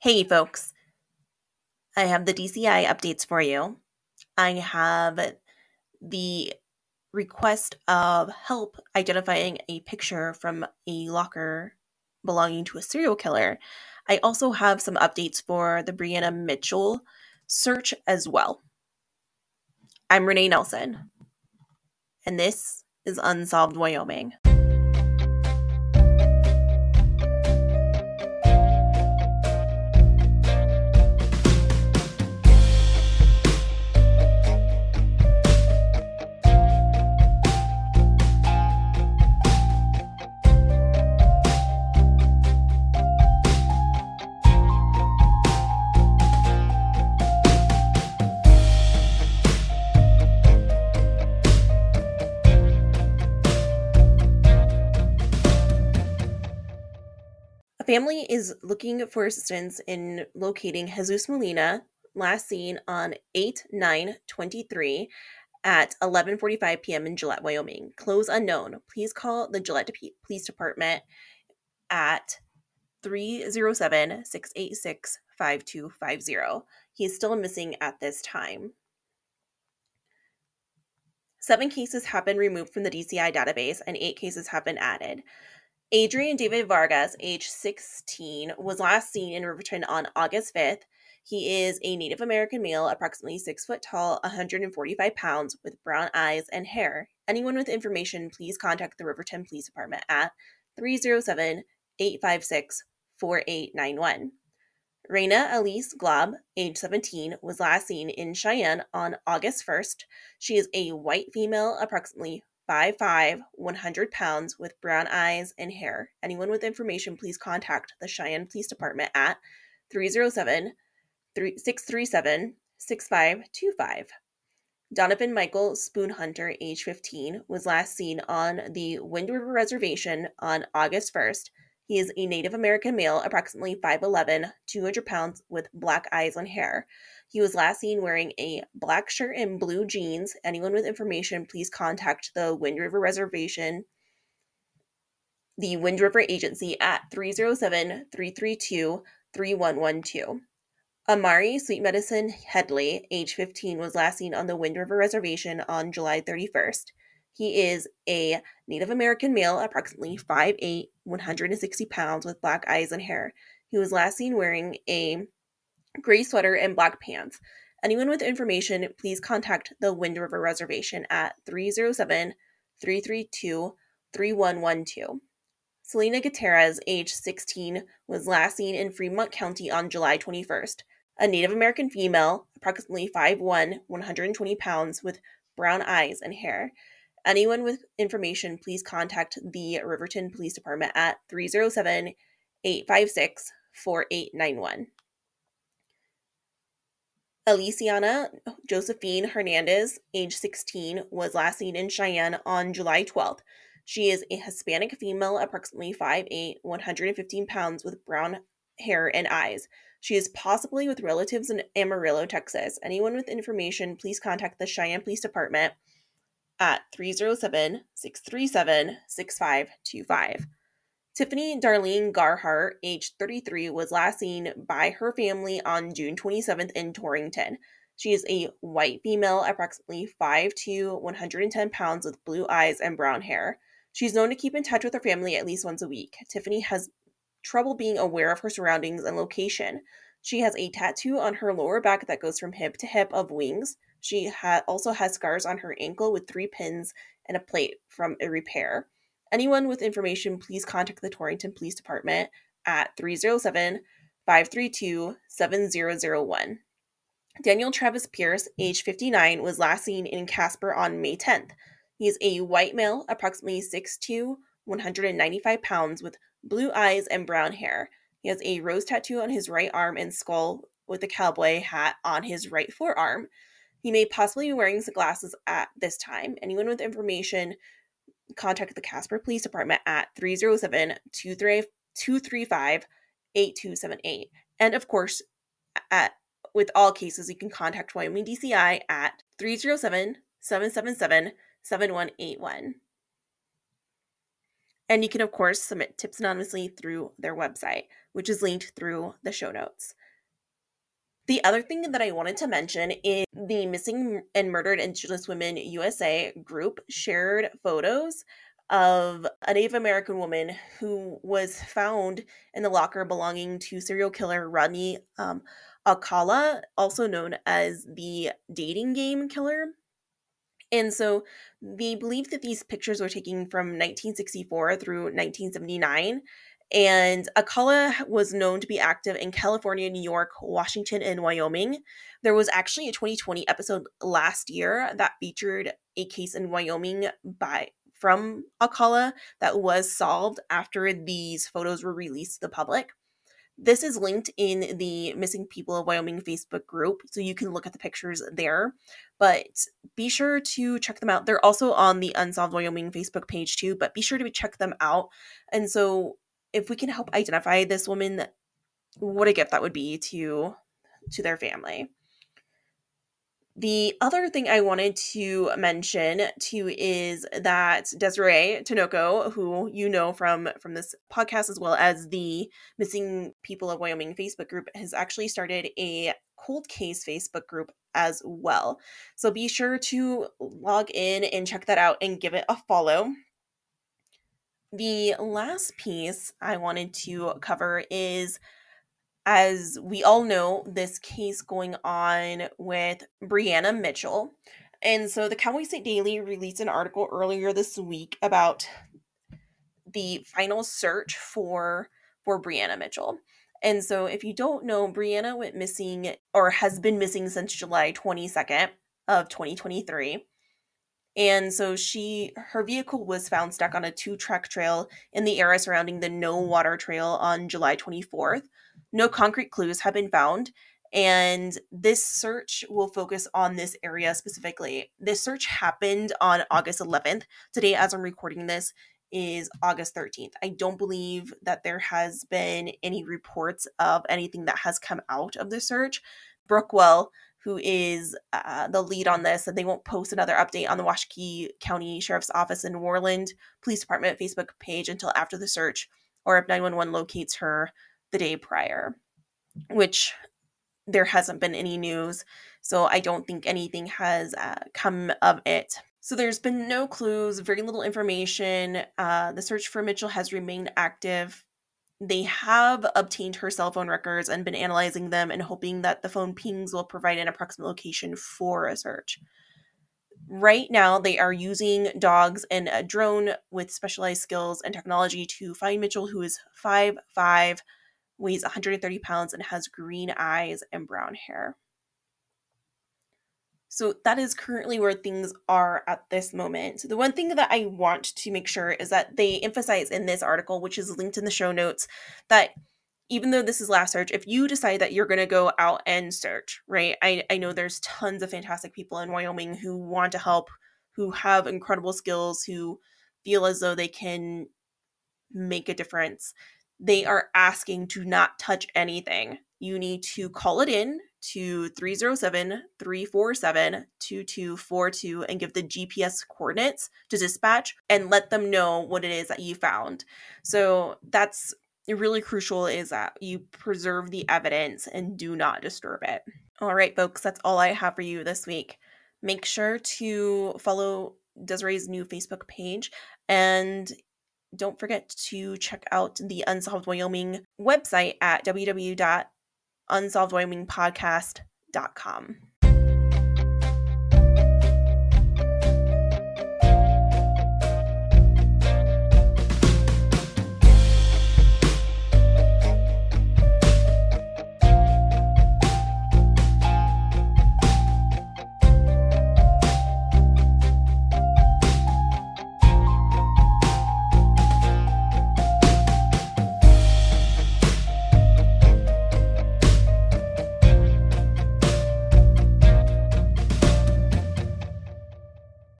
Hey, folks. I have the DCI updates for you. I have the request of help identifying a picture from a locker belonging to a serial killer. I also have some updates for the Brianna Mitchell search as well. I'm Renee Nelson, and this is Unsolved Wyoming. Family is looking for assistance in locating Jesus Molina, last seen on 8 9 23 at 11:45 p.m. in Gillette, Wyoming. Close unknown. Please call the Gillette Police Department at 307-686-5250. He is still missing at this time. Seven cases have been removed from the DCI database and eight cases have been added. Adrian David Vargas, age 16, was last seen in Riverton on August 5th. He is a Native American male, approximately 6 foot tall, 145 pounds, with brown eyes and hair. Anyone with information, please contact the Riverton Police Department at 307 856 4891. Reina Elise Glob, age 17, was last seen in Cheyenne on August 1st. She is a white female, approximately 5'5, 100 pounds, with brown eyes and hair. Anyone with information, please contact the Cheyenne Police Department at 307 637 6525. Donovan Michael Spoon Hunter, age 15, was last seen on the Wind River Reservation on August 1st. He is a Native American male, approximately 5'11, 200 pounds, with black eyes and hair. He was last seen wearing a black shirt and blue jeans. Anyone with information, please contact the Wind River Reservation, the Wind River Agency at 307 332 3112. Amari Sweet Medicine Headley, age 15, was last seen on the Wind River Reservation on July 31st. He is a Native American male, approximately 5'8, 160 pounds, with black eyes and hair. He was last seen wearing a gray sweater, and black pants. Anyone with information, please contact the Wind River Reservation at 307 332 3112. Selena Gutierrez, age 16, was last seen in Fremont County on July 21st. A Native American female, approximately 5'1, 120 pounds, with brown eyes and hair. Anyone with information, please contact the Riverton Police Department at 307 856 4891. Aliciana Josephine Hernandez, age 16, was last seen in Cheyenne on July 12th. She is a Hispanic female, approximately 5'8, 115 pounds, with brown hair and eyes. She is possibly with relatives in Amarillo, Texas. Anyone with information, please contact the Cheyenne Police Department at 307 637 6525. Tiffany Darlene Garhart, age 33, was last seen by her family on June 27th in Torrington. She is a white female, approximately 5'2, 110 pounds, with blue eyes and brown hair. She's known to keep in touch with her family at least once a week. Tiffany has trouble being aware of her surroundings and location. She has a tattoo on her lower back that goes from hip to hip of wings. She ha- also has scars on her ankle with three pins and a plate from a repair. Anyone with information, please contact the Torrington Police Department at 307 532 7001. Daniel Travis Pierce, age 59, was last seen in Casper on May 10th. He is a white male, approximately 6'2, 195 pounds, with blue eyes and brown hair. He has a rose tattoo on his right arm and skull with a cowboy hat on his right forearm. He may possibly be wearing glasses at this time. Anyone with information contact the Casper Police Department at 307 235 8278. And of course, at with all cases, you can contact Wyoming DCI at 307 777 7181. And you can, of course, submit tips anonymously through their website, which is linked through the show notes. The other thing that I wanted to mention is the Missing and Murdered Indigenous Women USA group shared photos of a Native American woman who was found in the locker belonging to serial killer Rodney um, Alcala, also known as the dating game killer. And so they believe that these pictures were taken from 1964 through 1979. And Alcala was known to be active in California, New York, Washington, and Wyoming. There was actually a 2020 episode last year that featured a case in Wyoming by from Alcala that was solved after these photos were released to the public. This is linked in the Missing People of Wyoming Facebook group, so you can look at the pictures there. But be sure to check them out. They're also on the Unsolved Wyoming Facebook page too, but be sure to check them out. And so, if we can help identify this woman, what a gift that would be to to their family. The other thing I wanted to mention too is that Desiree Tinoco, who you know from from this podcast as well as the Missing People of Wyoming Facebook group, has actually started a cold case Facebook group as well. So be sure to log in and check that out and give it a follow. The last piece I wanted to cover is as we all know, this case going on with Brianna Mitchell. And so the Cowboy State Daily released an article earlier this week about the final search for for Brianna Mitchell. And so if you don't know, Brianna went missing or has been missing since July 22nd of 2023. And so she her vehicle was found stuck on a two-track trail in the area surrounding the No Water Trail on July 24th. No concrete clues have been found, and this search will focus on this area specifically. This search happened on August 11th. Today, as I'm recording this, is August 13th. I don't believe that there has been any reports of anything that has come out of the search. Brookwell, who is uh, the lead on this, and they won't post another update on the Washakie County Sheriff's Office in Worland Police Department Facebook page until after the search, or if 911 locates her the day prior, which there hasn't been any news. So I don't think anything has uh, come of it. So there's been no clues, very little information. Uh, the search for Mitchell has remained active. They have obtained her cell phone records and been analyzing them and hoping that the phone pings will provide an approximate location for a search. Right now, they are using dogs and a drone with specialized skills and technology to find Mitchell, who is 5'5, weighs 130 pounds, and has green eyes and brown hair. So that is currently where things are at this moment. The one thing that I want to make sure is that they emphasize in this article, which is linked in the show notes, that even though this is last search, if you decide that you're going to go out and search, right? I, I know there's tons of fantastic people in Wyoming who want to help, who have incredible skills, who feel as though they can make a difference they are asking to not touch anything. You need to call it in to 307 347 2242 and give the GPS coordinates to dispatch and let them know what it is that you found. So that's really crucial is that you preserve the evidence and do not disturb it. All right, folks, that's all I have for you this week. Make sure to follow Desiree's new Facebook page and don't forget to check out the Unsolved Wyoming website at www.unsolvedwyomingpodcast.com.